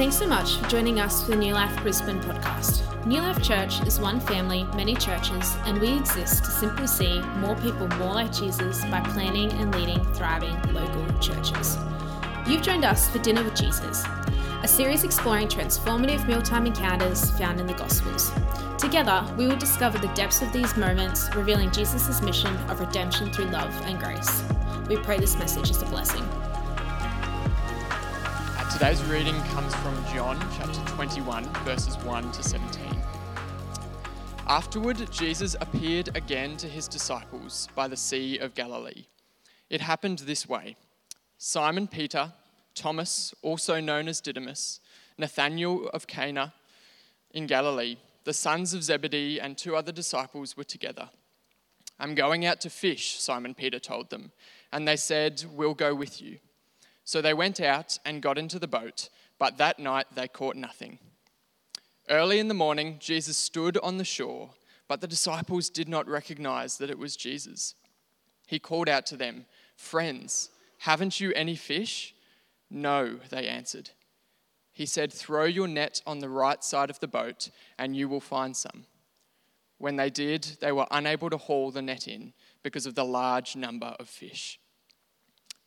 Thanks so much for joining us for the Newlife Brisbane podcast. Newlife Church is one family, many churches, and we exist to simply see more people more like Jesus by planning and leading thriving local churches. You've joined us for Dinner with Jesus, a series exploring transformative mealtime encounters found in the Gospels. Together, we will discover the depths of these moments, revealing Jesus' mission of redemption through love and grace. We pray this message is a blessing. Today's reading comes from John chapter 21, verses 1 to 17. Afterward, Jesus appeared again to his disciples by the Sea of Galilee. It happened this way Simon Peter, Thomas, also known as Didymus, Nathanael of Cana in Galilee, the sons of Zebedee, and two other disciples were together. I'm going out to fish, Simon Peter told them, and they said, We'll go with you. So they went out and got into the boat, but that night they caught nothing. Early in the morning, Jesus stood on the shore, but the disciples did not recognize that it was Jesus. He called out to them, Friends, haven't you any fish? No, they answered. He said, Throw your net on the right side of the boat, and you will find some. When they did, they were unable to haul the net in because of the large number of fish.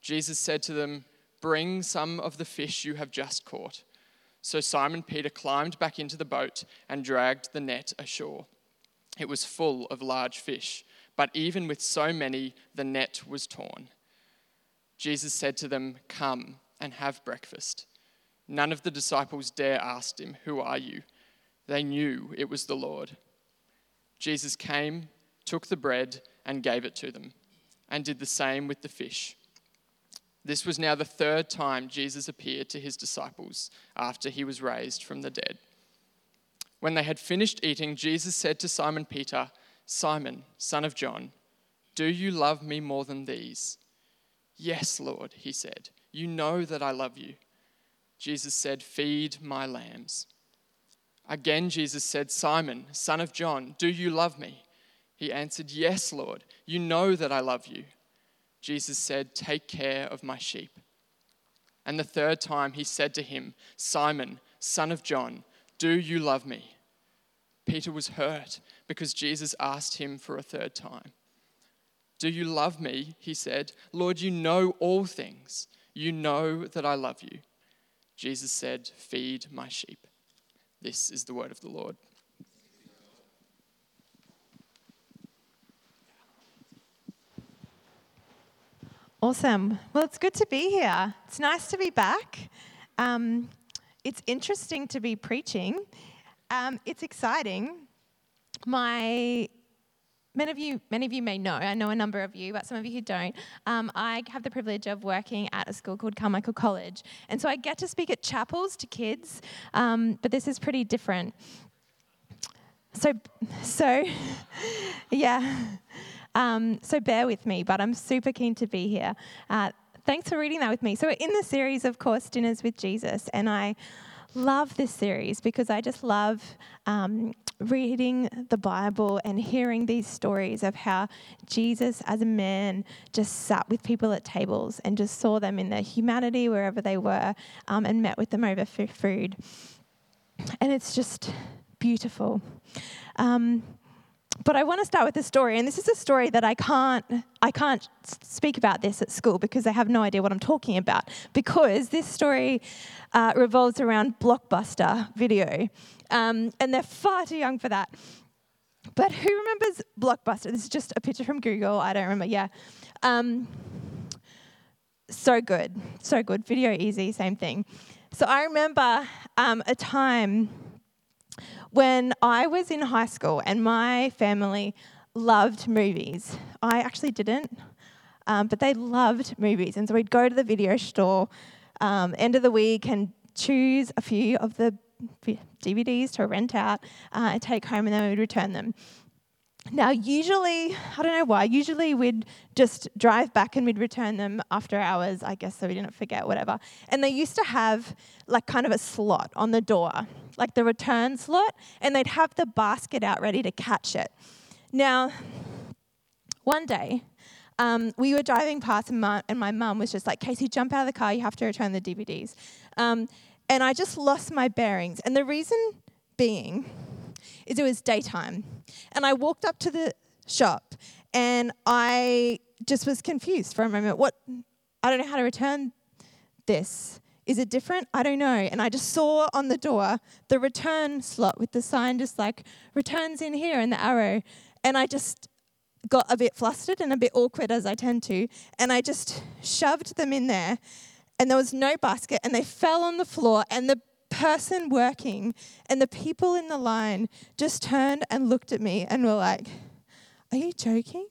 Jesus said to them, Bring some of the fish you have just caught. So Simon Peter climbed back into the boat and dragged the net ashore. It was full of large fish, but even with so many, the net was torn. Jesus said to them, Come and have breakfast. None of the disciples dare ask him, Who are you? They knew it was the Lord. Jesus came, took the bread, and gave it to them, and did the same with the fish. This was now the third time Jesus appeared to his disciples after he was raised from the dead. When they had finished eating, Jesus said to Simon Peter, Simon, son of John, do you love me more than these? Yes, Lord, he said. You know that I love you. Jesus said, Feed my lambs. Again, Jesus said, Simon, son of John, do you love me? He answered, Yes, Lord. You know that I love you. Jesus said, Take care of my sheep. And the third time he said to him, Simon, son of John, do you love me? Peter was hurt because Jesus asked him for a third time. Do you love me? He said. Lord, you know all things. You know that I love you. Jesus said, Feed my sheep. This is the word of the Lord. Awesome. Well, it's good to be here. It's nice to be back. Um, it's interesting to be preaching. Um, it's exciting. My many of you, many of you may know. I know a number of you, but some of you who don't. Um, I have the privilege of working at a school called Carmichael College, and so I get to speak at chapels to kids. Um, but this is pretty different. So, so, yeah. Um, so bear with me, but I'm super keen to be here. Uh, thanks for reading that with me. So, we're in the series, of course, Dinners with Jesus, and I love this series because I just love um, reading the Bible and hearing these stories of how Jesus, as a man, just sat with people at tables and just saw them in their humanity wherever they were um, and met with them over food. And it's just beautiful. Um, but I want to start with a story, and this is a story that I can't I can't speak about this at school because they have no idea what I'm talking about. Because this story uh, revolves around blockbuster video, um, and they're far too young for that. But who remembers Blockbuster? This is just a picture from Google. I don't remember. Yeah. Um, so good. So good. Video Ezy, same thing. So I remember um, a time when I was in high school and my family loved movies. I actually didn't, um, but they loved movies. And so we'd go to the video store um, end of the week and choose a few of the DVDs to rent out uh, and take home, and then we'd return them. Now, usually, I don't know why, usually we'd just drive back and we'd return them after hours, I guess, so we didn't forget, whatever. And they used to have like kind of a slot on the door, like the return slot, and they'd have the basket out ready to catch it. Now, one day, um, we were driving past, and my, and my mum was just like, Kacie, jump out of the car, you have to return the DVDs. Um, and I just lost my bearings. And the reason being is it was daytime. And I walked up to the shop and I just was confused for a moment. What? I don't know how to return this. Is it different? I don't know. And I just saw on the door the return slot with the sign just like returns in here and the arrow. And I just got a bit flustered and a bit awkward as I tend to. And I just shoved them in there. And there was no basket. And they fell on the floor. And the person working and the people in the line just turned and looked at me and were like, Are you joking?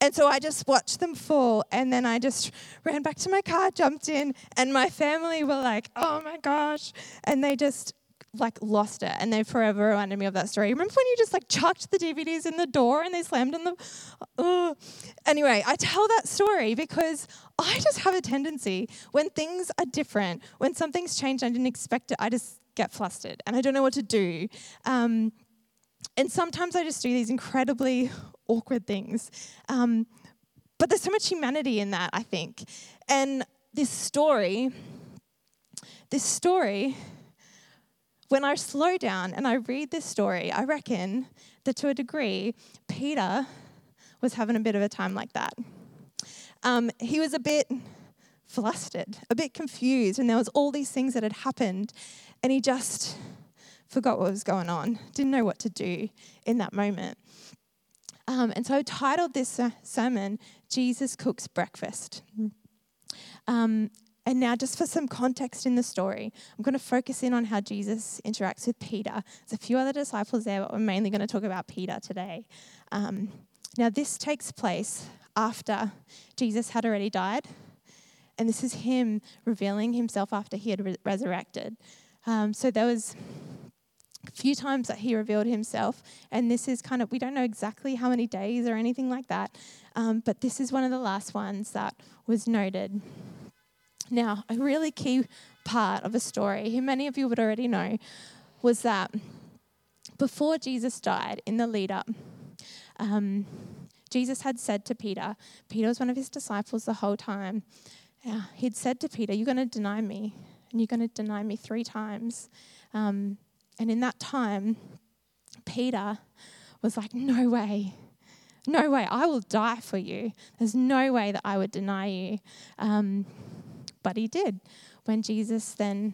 And so I just watched them fall, and then I just ran back to my car, jumped in, and my family were like, "Oh my gosh!" And they just like lost it, and they forever reminded me of that story. Remember when you just like chucked the DVDs in the door and they slammed on the? Oh. Anyway, I tell that story because I just have a tendency when things are different, when something's changed, I didn't expect it, I just get flustered and I don't know what to do. Um, and sometimes I just do these incredibly awkward things. Um, but there's so much humanity in that, I think. And this story, this story, when I slow down and I read this story, I reckon that to a degree, Peter was having a bit of a time like that um, he was a bit flustered, a bit confused, and there was all these things that had happened, and he just forgot what was going on, didn't know what to do in that moment. Um, and so I titled this uh, sermon, Jesus Cooks Breakfast. Um, and now, just for some context in the story, I'm going to focus in on how Jesus interacts with Peter. There's a few other disciples there, but we're mainly going to talk about Peter today. Um, now, this takes place after Jesus had already died. And this is him revealing himself after he had re- resurrected. Um, so there was a few times that he revealed himself, and this is kind of we don't know exactly how many days or anything like that, um, but this is one of the last ones that was noted. Now, a really key part of a story, who many of you would already know, was that before Jesus died, in the lead up, um, Jesus had said to Peter, Peter was one of his disciples the whole time. Yeah, he'd said to Peter, You're going to deny me, and you're going to deny me three times. Um, and in that time, Peter was like, No way. No way. I will die for you. There's no way that I would deny you. Um, but he did. When Jesus then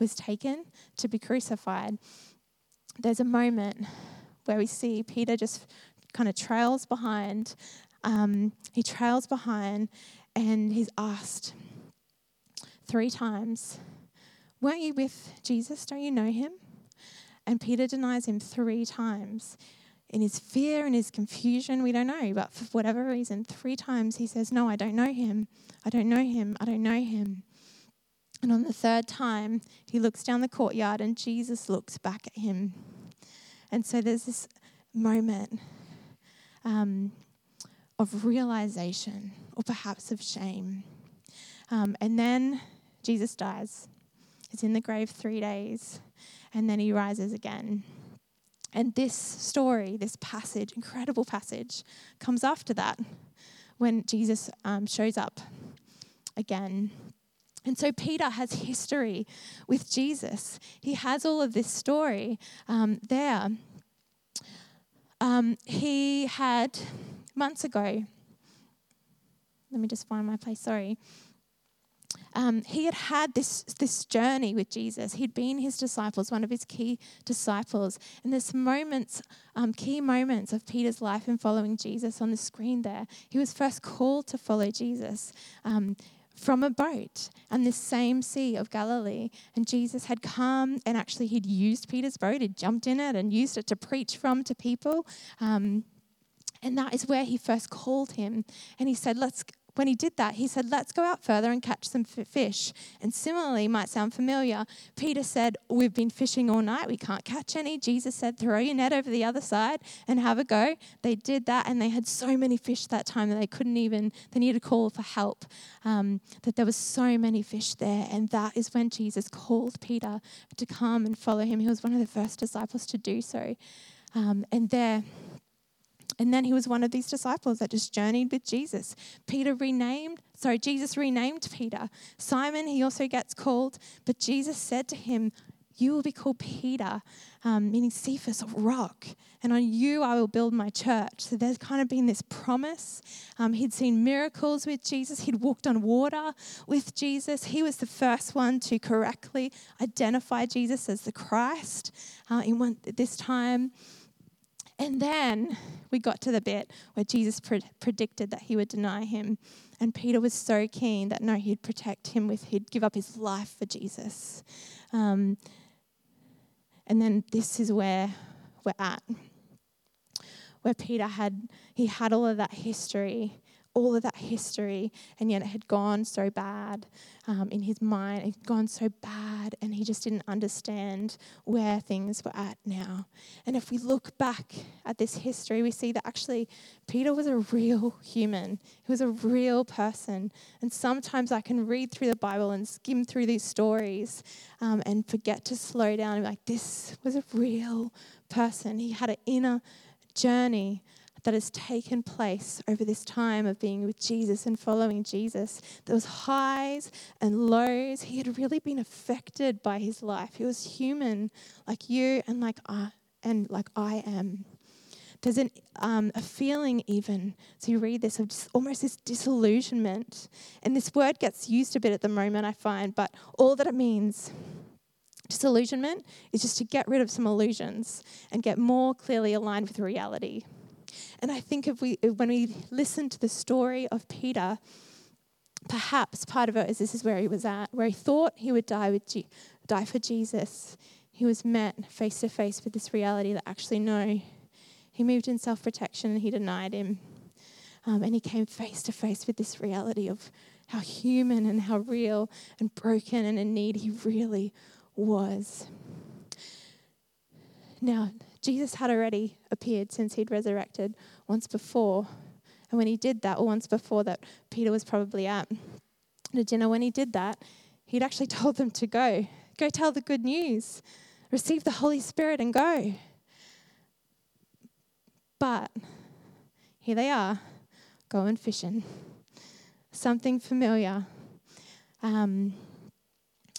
was taken to be crucified, there's a moment where we see Peter just kind of trails behind. Um, he trails behind and he's asked three times, Weren't you with Jesus? Don't you know him? And Peter denies him three times. In his fear and his confusion, we don't know, but for whatever reason, three times he says, No, I don't know him. I don't know him. I don't know him. And on the third time, he looks down the courtyard and Jesus looks back at him. And so there's this moment um, of realization or perhaps of shame. Um, and then Jesus dies. He's in the grave three days, and then he rises again. And this story, this passage, incredible passage, comes after that when Jesus um, shows up again. And so Peter has history with Jesus. He has all of this story um, there. Um, he had months ago, let me just find my place, sorry. Um, he had had this, this journey with Jesus. He'd been his disciples, one of his key disciples. And there's moments, um, key moments of Peter's life in following Jesus on the screen there. He was first called to follow Jesus. Um, from a boat on this same Sea of Galilee. And Jesus had come and actually he'd used Peter's boat, he'd jumped in it and used it to preach from to people. Um, and that is where he first called him. And he said, Let's when he did that, he said, Let's go out further and catch some fish. And similarly, might sound familiar. Peter said, We've been fishing all night. We can't catch any. Jesus said, Throw your net over the other side and have a go. They did that, and they had so many fish that time that they couldn't even, they needed to call for help. Um, that there was so many fish there. And that is when Jesus called Peter to come and follow him. He was one of the first disciples to do so. Um, and there, and then he was one of these disciples that just journeyed with Jesus. Peter renamed, sorry, Jesus renamed Peter. Simon, he also gets called, but Jesus said to him, You will be called Peter, um, meaning Cephas, rock, and on you I will build my church. So there's kind of been this promise. Um, he'd seen miracles with Jesus, he'd walked on water with Jesus. He was the first one to correctly identify Jesus as the Christ uh, in one, this time. And then we got to the bit where Jesus pre- predicted that he would deny him. And Peter was so keen that no, he'd protect him with, he'd give up his life for Jesus. Um, and then this is where we're at, where Peter had, he had all of that history all of that history, and yet it had gone so bad um, in his mind. It had gone so bad, and he just didn't understand where things were at now. And if we look back at this history, we see that actually Peter was a real human, he was a real person. And sometimes I can read through the Bible and skim through these stories um, and forget to slow down and be like, this was a real person. He had an inner journey that has taken place over this time of being with Jesus and following Jesus. There was highs and lows. He had really been affected by his life. He was human like you and like I and like I am. There's an, um, a feeling even, so you read this, of just almost this disillusionment. And this word gets used a bit at the moment, I find, but all that it means disillusionment is just to get rid of some illusions and get more clearly aligned with reality. And I think if we, when we listen to the story of Peter, perhaps part of it is this is where he was at, where he thought he would die, with die for Jesus. He was met face to face with this reality that actually, no, he moved in self protection and he denied him. Um, and he came face to face with this reality of how human and how real and broken and in need he really was. Now, Jesus had already appeared since he'd resurrected once before. And when he did that, or once before that, Peter was probably at the dinner, when he did that, he'd actually told them to go. Go tell the good news. Receive the Holy Spirit and go. But here they are, going fishing. Something familiar. Um,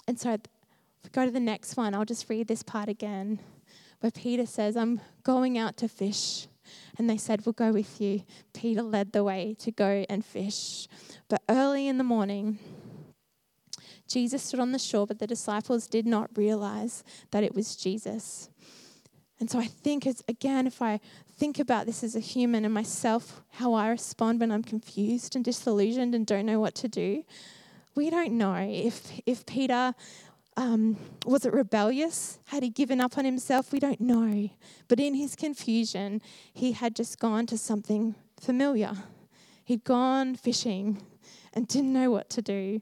and so, if we go to the next one, I'll just read this part again where Peter says, I'm going out to fish. And they said, We'll go with you. Peter led the way to go and fish. But early in the morning, Jesus stood on the shore, but the disciples did not realize that it was Jesus. And so I think, it's, again, if I think about this as a human and myself, how I respond when I'm confused and disillusioned and don't know what to do, we don't know if, if Peter um, was it rebellious? Had he given up on himself? We don't know. But in his confusion, he had just gone to something familiar. He'd gone fishing and didn't know what to do.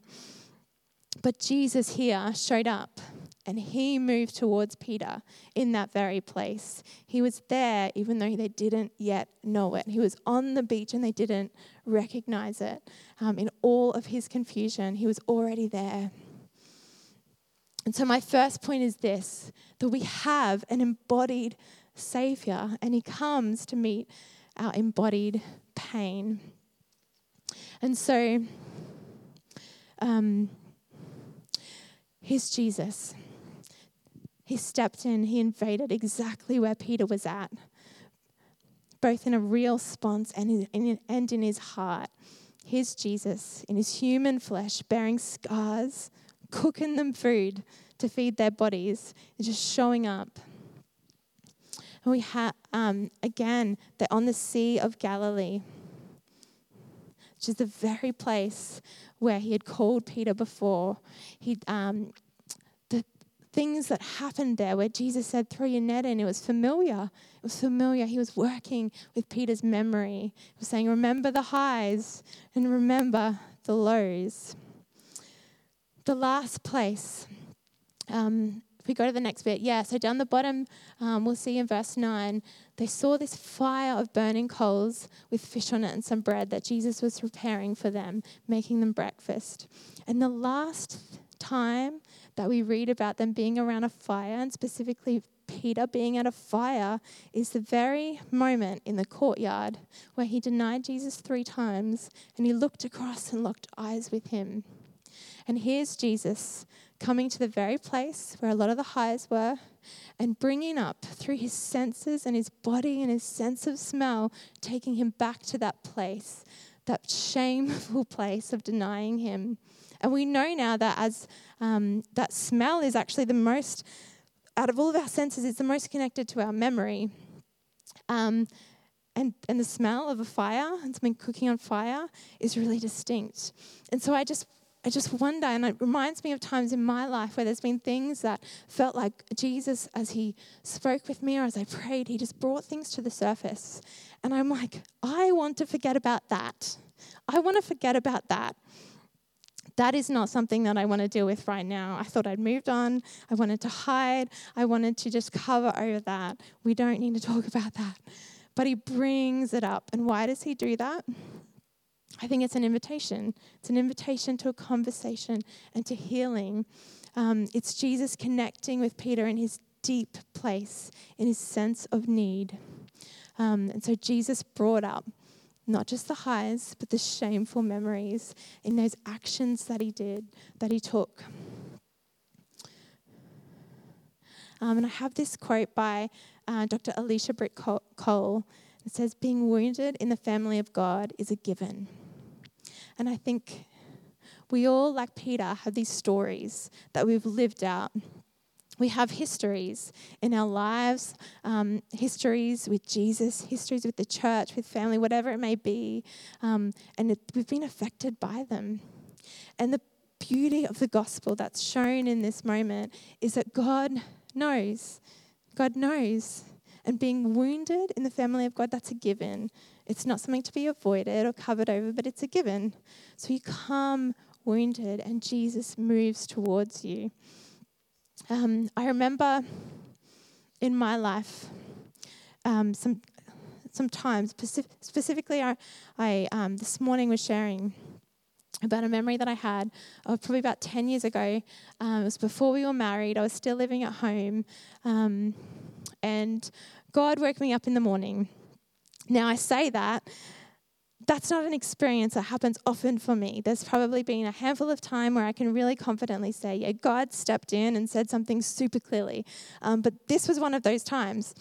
But Jesus here showed up and he moved towards Peter in that very place. He was there even though they didn't yet know it. He was on the beach and they didn't recognize it. Um, in all of his confusion, he was already there. And so, my first point is this that we have an embodied Savior, and He comes to meet our embodied pain. And so, um, here's Jesus. He stepped in, he invaded exactly where Peter was at, both in a real response and in, and in his heart. Here's Jesus in his human flesh, bearing scars cooking them food to feed their bodies, just showing up. And we have, um, again, they're on the Sea of Galilee, which is the very place where he had called Peter before. He, um, the, things that happened there where Jesus said, throw your net in. It was familiar. It was familiar. He was working with Peter's memory. He was saying, remember the highs and remember the lows. The last place, um, if we go to the next bit, yeah, so down the bottom, um, we'll see in verse 9, they saw this fire of burning coals with fish on it and some bread that Jesus was preparing for them, making them breakfast. And the last time that we read about them being around a fire, and specifically Peter being at a fire, is the very moment in the courtyard where he denied Jesus three times and he looked across and locked eyes with him. And here's Jesus coming to the very place where a lot of the highs were and bringing up through his senses and his body and his sense of smell, taking him back to that place, that shameful place of denying him. And we know now that as um, that smell is actually the most, out of all of our senses, it's the most connected to our memory. Um, and, and the smell of a fire and something cooking on fire is really distinct. And so I just I just wonder, and it reminds me of times in my life where there's been things that felt like Jesus, as He spoke with me or as I prayed, He just brought things to the surface. And I'm like, I want to forget about that. I want to forget about that. That is not something that I want to deal with right now. I thought I'd moved on. I wanted to hide. I wanted to just cover over that. We don't need to talk about that. But He brings it up. And why does He do that? I think it's an invitation. It's an invitation to a conversation and to healing. Um, it's Jesus connecting with Peter in his deep place, in his sense of need. Um, and so Jesus brought up not just the highs, but the shameful memories in those actions that he did, that he took. Um, and I have this quote by uh, Dr. Alicia Britt Chole. It says, Being wounded in the family of God is a given. And I think we all, like Peter, have these stories that we've lived out. We have histories in our lives, um, histories with Jesus, histories with the church, with family, whatever it may be. Um, and it, we've been affected by them. And the beauty of the gospel that's shown in this moment is that God knows. God knows. And being wounded in the family of God, that's a given. It's not something to be avoided or covered over, but it's a given. So you come wounded, and Jesus moves towards you. Um, I remember in my life, um, some sometimes specifically, I, I um, this morning was sharing about a memory that I had of probably about 10 years ago. Um, it was before we were married. I was still living at home. Um, and God woke me up in the morning now, I say that, that's not an experience that happens often for me. There's probably been a handful of time where I can really confidently say, yeah, God stepped in and said something super clearly. Um, but this was one of those times.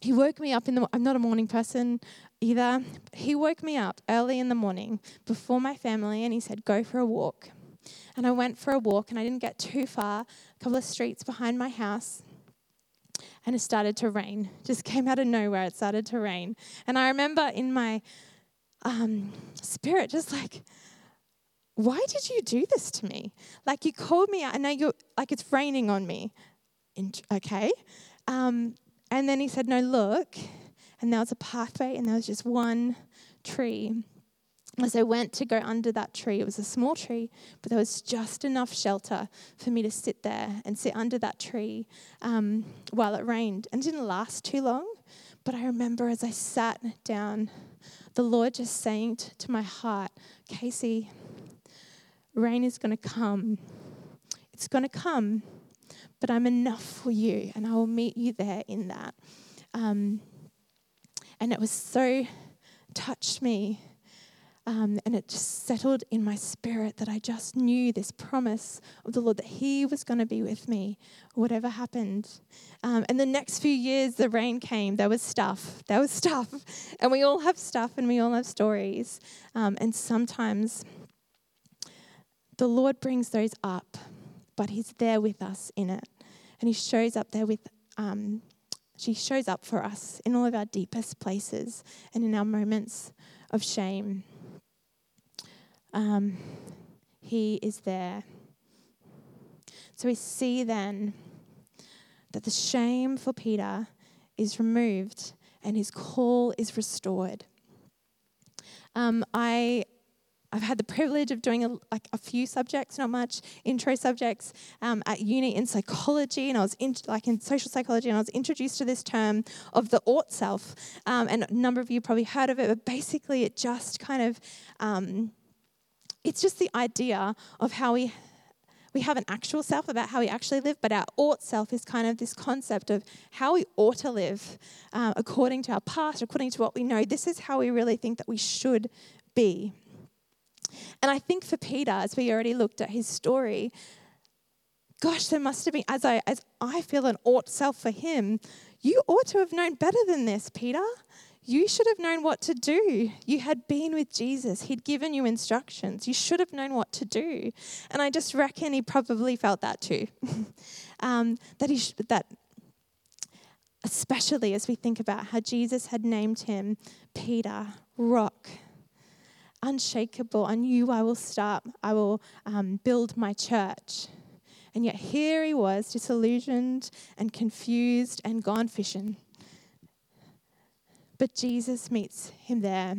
He woke me up in the. I'm not a morning person either. He woke me up early in the morning before my family, and he said, "Go for a walk." And I went for a walk, and I didn't get too far. A couple of streets behind my house, and it started to rain. Just came out of nowhere, it started to rain. And I remember in my um, spirit, just like, why did you do this to me? Like, you called me out, and now you're like, it's raining on me. Okay. Um, and then he said, No, look. And there was a pathway, and there was just one tree as I went to go under that tree, it was a small tree, but there was just enough shelter for me to sit there and sit under that tree um, while it rained. And it didn't last too long, but I remember as I sat down, the Lord just saying t- to my heart, Kacie, rain is going to come. It's going to come, but I'm enough for you, and I will meet you there in that. Um, and it was so touched me um, and it just settled in my spirit that I just knew this promise of the Lord that He was going to be with me, whatever happened. Um, and the next few years, the rain came. There was stuff. There was stuff. And we all have stuff and we all have stories. Um, and sometimes the Lord brings those up, but He's there with us in it. And He shows up there with. Um, she shows up for us in all of our deepest places and in our moments of shame um, he is there. So we see then that the shame for Peter is removed and his call is restored. Um, I I've had the privilege of doing a, like a few subjects, not much intro subjects um, at uni in psychology, and I was in, like in social psychology, and I was introduced to this term of the ought self. Um, and a number of you probably heard of it, but basically, it just kind of um, it's just the idea of how we we have an actual self about how we actually live, but our ought self is kind of this concept of how we ought to live uh, according to our past, according to what we know. This is how we really think that we should be. And I think for Peter, as we already looked at his story, gosh, there must have been, as I, as I feel an ought self for him, you ought to have known better than this, Peter. You should have known what to do. You had been with Jesus, He'd given you instructions. You should have known what to do. And I just reckon he probably felt that too. um, that, he sh- that especially as we think about how Jesus had named him Peter, rock, unshakable. On you I will start, I will um, build my church. And yet here he was, disillusioned and confused and gone fishing. But Jesus meets him there.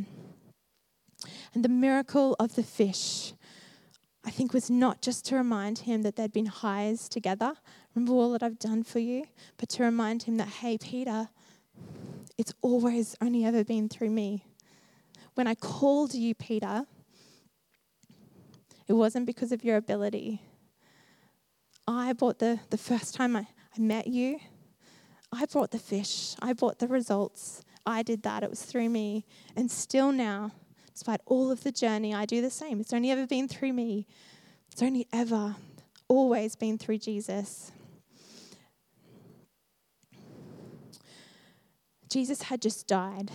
And the miracle of the fish, I think, was not just to remind him that they'd been highs together. Remember all that I've done for you? But to remind him that, hey, Peter, it's always only ever been through me when I called you, Peter, it wasn't because of your ability. I bought the, the first time I, I met you, I brought the fish, I brought the results. I did that. It was through me. And still now, despite all of the journey, I do the same. It's only ever been through me. It's only ever, always been through Jesus. Jesus had just died.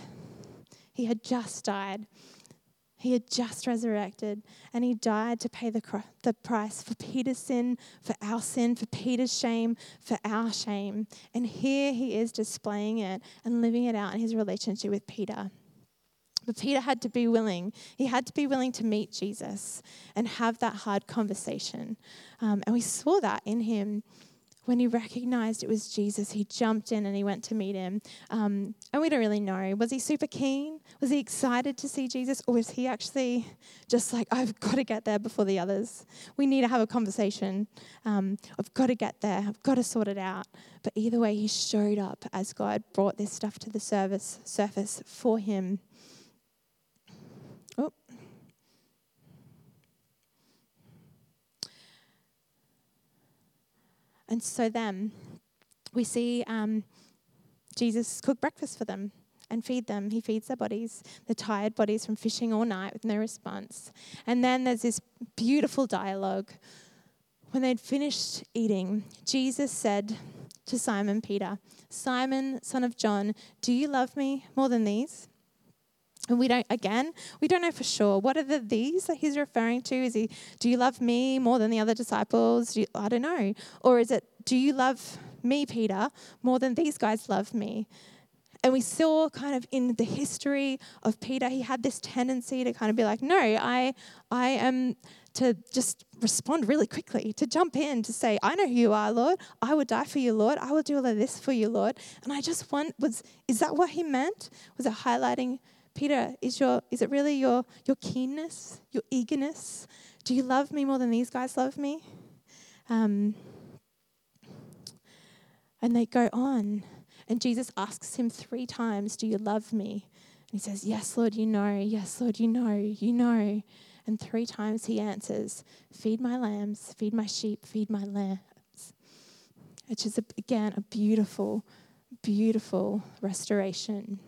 He had just died. He had just resurrected and he died to pay the, the price for Peter's sin, for our sin, for Peter's shame, for our shame. And here he is displaying it and living it out in his relationship with Peter. But Peter had to be willing. He had to be willing to meet Jesus and have that hard conversation. Um, and we saw that in him when he recognized it was Jesus, he jumped in and he went to meet him. Um, and we don't really know. Was he super keen? Was he excited to see Jesus? Or was he actually just like, I've got to get there before the others? We need to have a conversation. Um, I've got to get there. I've got to sort it out. But either way, he showed up as God brought this stuff to the service, surface for him. Oh. And so then we see um, Jesus cook breakfast for them and feed them. He feeds their bodies, the tired bodies from fishing all night with no response. And then there's this beautiful dialogue. When they'd finished eating, Jesus said to Simon Peter, Simon, son of John, do you love me more than these? And we don't, again, we don't know for sure. What are the these that he's referring to? Is he, do you love me more than the other disciples? Do you, I don't know. Or is it, do you love me, Peter, more than these guys love me? And we saw kind of in the history of Peter, he had this tendency to kind of be like, no, I, I am to just respond really quickly, to jump in, to say, I know who you are, Lord. I would die for you, Lord. I will do all of this for you, Lord. And I just want, was, is that what he meant? Was it highlighting Peter, is, your, is it really your, your keenness, your eagerness? Do you love me more than these guys love me? Um, and they go on. And Jesus asks him three times, Do you love me? And he says, Yes, Lord, you know. Yes, Lord, you know. You know. And three times he answers, Feed my lambs, feed my sheep, feed my lambs. Which is, again, a beautiful, beautiful restoration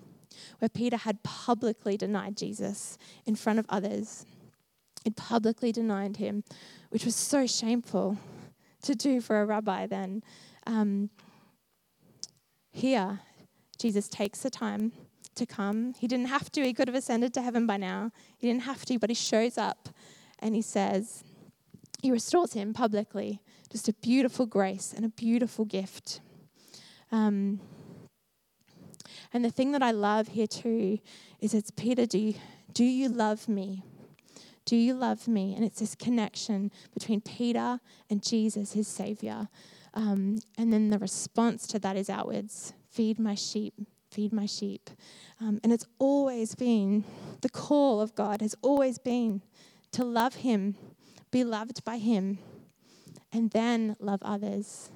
where Peter had publicly denied Jesus in front of others. He'd publicly denied him, which was so shameful to do for a rabbi then. Um, here, Jesus takes the time to come. He didn't have to, he could have ascended to heaven by now. He didn't have to, but he shows up and he says, he restores him publicly. Just a beautiful grace and a beautiful gift. Um, and the thing that I love here too is it's Peter, do you, do you love me? Do you love me? And it's this connection between Peter and Jesus, his Savior. Um, and then the response to that is outwards feed my sheep, feed my sheep. Um, and it's always been the call of God has always been to love Him, be loved by Him, and then love others.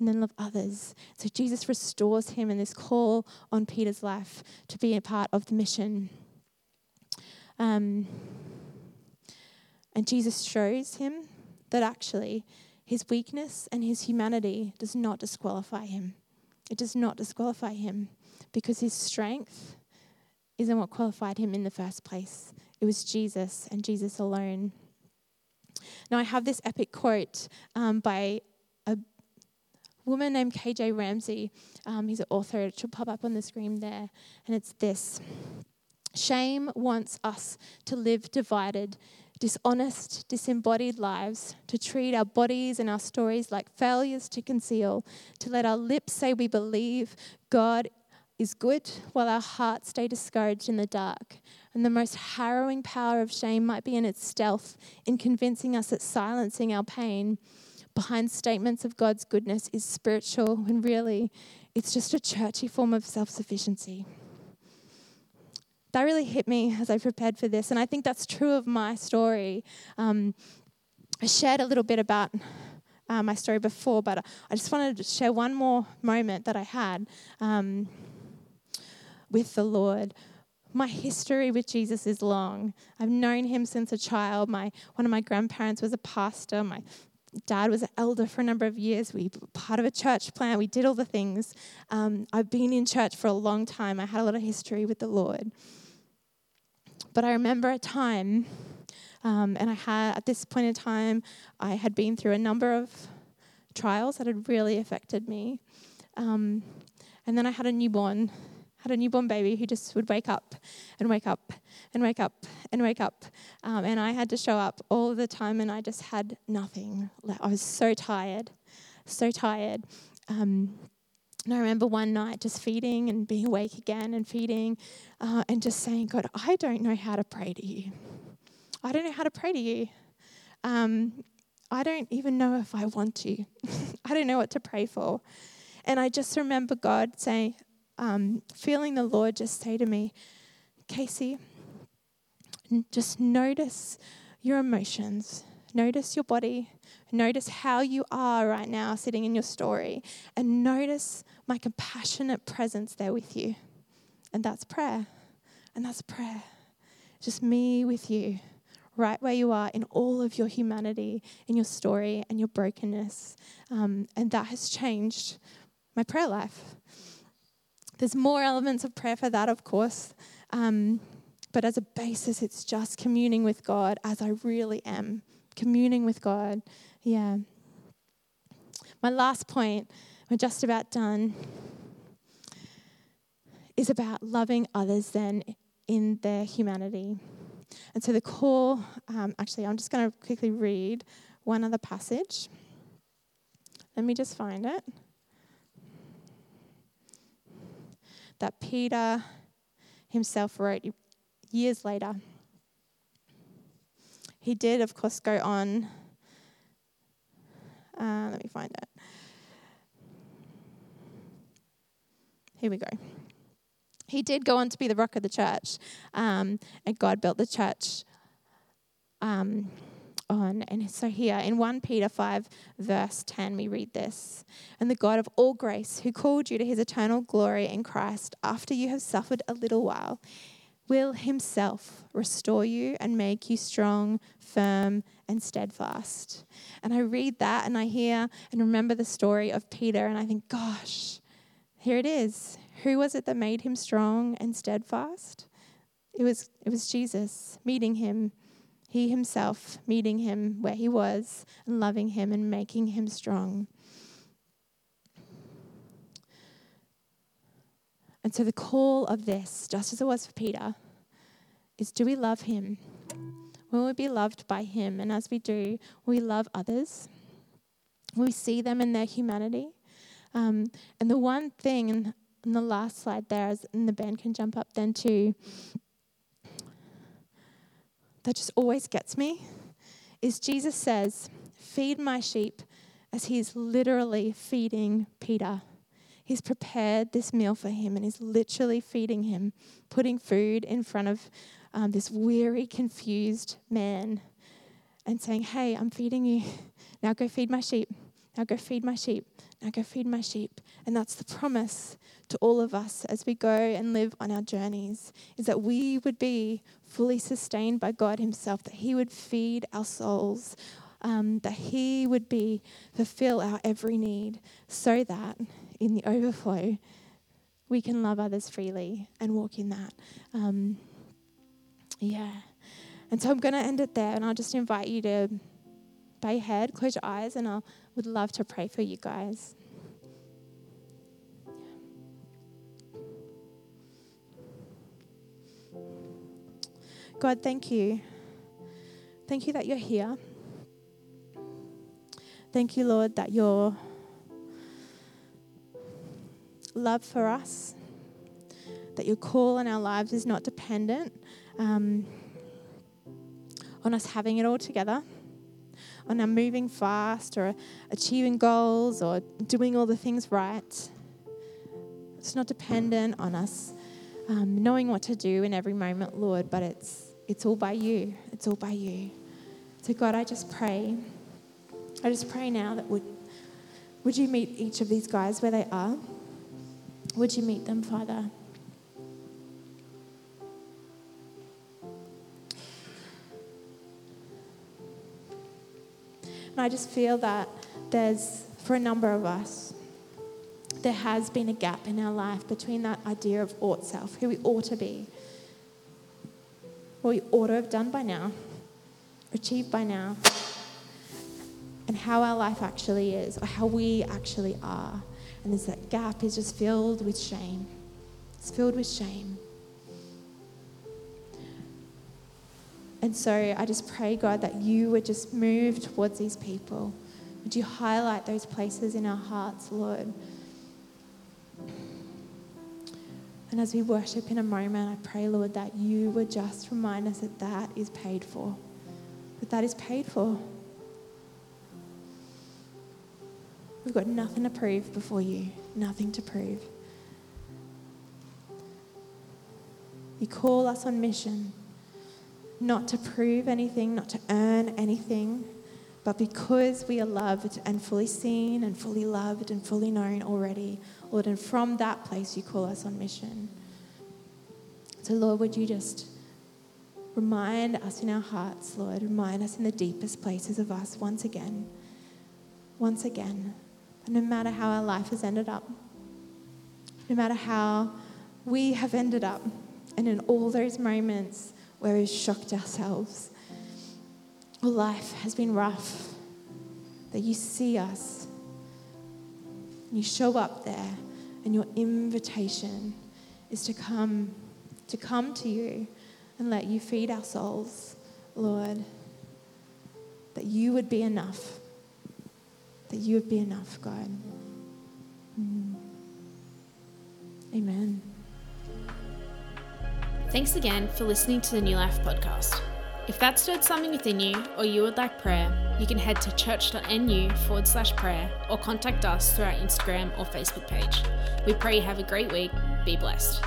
And then love others. So Jesus restores him in this call on Peter's life to be a part of the mission. Um, and Jesus shows him that actually his weakness and his humanity does not disqualify him. It does not disqualify him because his strength isn't what qualified him in the first place. It was Jesus and Jesus alone. Now, I have this epic quote um, by a woman named KJ Ramsey. Um, he's an author, it should pop up on the screen there. And it's this Shame wants us to live divided, dishonest, disembodied lives, to treat our bodies and our stories like failures to conceal, to let our lips say we believe God is good while our hearts stay discouraged in the dark. And the most harrowing power of shame might be in its stealth, in convincing us that silencing our pain behind statements of God's goodness is spiritual, when really it's just a churchy form of self sufficiency. That really hit me as I prepared for this, and I think that's true of my story. Um, I shared a little bit about uh, my story before, but I just wanted to share one more moment that I had. Um, with the Lord. My history with Jesus is long. I've known him since a child. My one of my grandparents was a pastor. My dad was an elder for a number of years. We were part of a church plant. We did all the things. Um, I've been in church for a long time. I had a lot of history with the Lord. But I remember a time, um, and I had at this point in time, I had been through a number of trials that had really affected me. Um, and then I had a newborn had a newborn baby who just would wake up and wake up and wake up and wake up. Um, and I had to show up all the time, and I just had nothing. I was so tired, so tired. Um, and I remember one night just feeding and being awake again and feeding uh, and just saying, God, I don't know how to pray to you. I don't know how to pray to you. Um, I don't even know if I want to. I don't know what to pray for. And I just remember God saying, um, feeling the Lord just say to me, Kacie, just notice your emotions, notice your body, notice how you are right now sitting in your story, and notice my compassionate presence there with you. And that's prayer. And that's prayer. Just me with you, right where you are in all of your humanity, in your story, and your brokenness. Um, and that has changed my prayer life. There's more elements of prayer for that, of course. Um, but as a basis, it's just communing with God as I really am. Communing with God. Yeah. My last point, we're just about done, is about loving others then in their humanity. And so the call, um, actually, I'm just going to quickly read one other passage. Let me just find it. That Peter himself wrote years later. He did, of course, go on. Uh, let me find it. Here we go. He did go on to be the rock of the church, um, and God built the church. Um, on. And so here in 1 Peter 5, verse 10, we read this And the God of all grace, who called you to his eternal glory in Christ after you have suffered a little while, will himself restore you and make you strong, firm, and steadfast. And I read that and I hear and remember the story of Peter, and I think, gosh, here it is. Who was it that made him strong and steadfast? It was, it was Jesus meeting him he himself meeting him where he was and loving him and making him strong. And so the call of this, just as it was for Peter, is do we love him? Will we be loved by him? And as we do, will we love others? Will we see them in their humanity? Um, and the one thing, and, the last slide there, as, and the band can jump up then too, that just always gets me is Jesus says, Feed my sheep, as he's literally feeding Peter. He's prepared this meal for him and he's literally feeding him, putting food in front of um, this weary, confused man and saying, Hey, I'm feeding you. Now go feed my sheep. Now go feed my sheep. Now go feed my sheep. And that's the promise to all of us as we go and live on our journeys is that we would be fully sustained by God Himself, that He would feed our souls, um, that He would be fulfill our every need, so that in the overflow we can love others freely and walk in that. Um, yeah. And so I'm going to end it there, and I'll just invite you to bow your head, close your eyes, and I would love to pray for you guys. God, thank you. Thank you that you're here. Thank you, Lord, that your love for us, that your call in our lives is not dependent um, on us having it all together, on our moving fast or achieving goals or doing all the things right. It's not dependent on us um, knowing what to do in every moment, Lord, but it's, it's all by you. It's all by you. So, God, I just pray. I just pray now that would, would you meet each of these guys where they are? Would you meet them, Father? And I just feel that there's, for a number of us, there has been a gap in our life between that idea of ought self, who we ought to be, what we ought to have done by now, achieved by now, and how our life actually is, or how we actually are. And there's that gap is just filled with shame. It's filled with shame. And so I just pray, God, that you would just move towards these people. Would you highlight those places in our hearts, Lord? And as we worship in a moment, I pray, Lord, that you would just remind us that that is paid for. That that is paid for. We've got nothing to prove before you, nothing to prove. You call us on mission not to prove anything, not to earn anything, but because we are loved and fully seen and fully loved and fully known already, Lord, and from that place you call us on mission. So, Lord, would you just remind us in our hearts, Lord, remind us in the deepest places of us once again, once again, no matter how our life has ended up, no matter how we have ended up, and in all those moments, where we've shocked ourselves. Life has been rough, that you see us, you show up there, and your invitation is to come, to come to you and let you feed our souls, Lord. That you would be enough. That you would be enough, God. Mm. Amen. Thanks again for listening to the Newlife podcast. If that stirred something within you or you would like prayer, you can head to church.nu forward slash prayer or contact us through our Instagram or Facebook page. We pray you have a great week. Be blessed.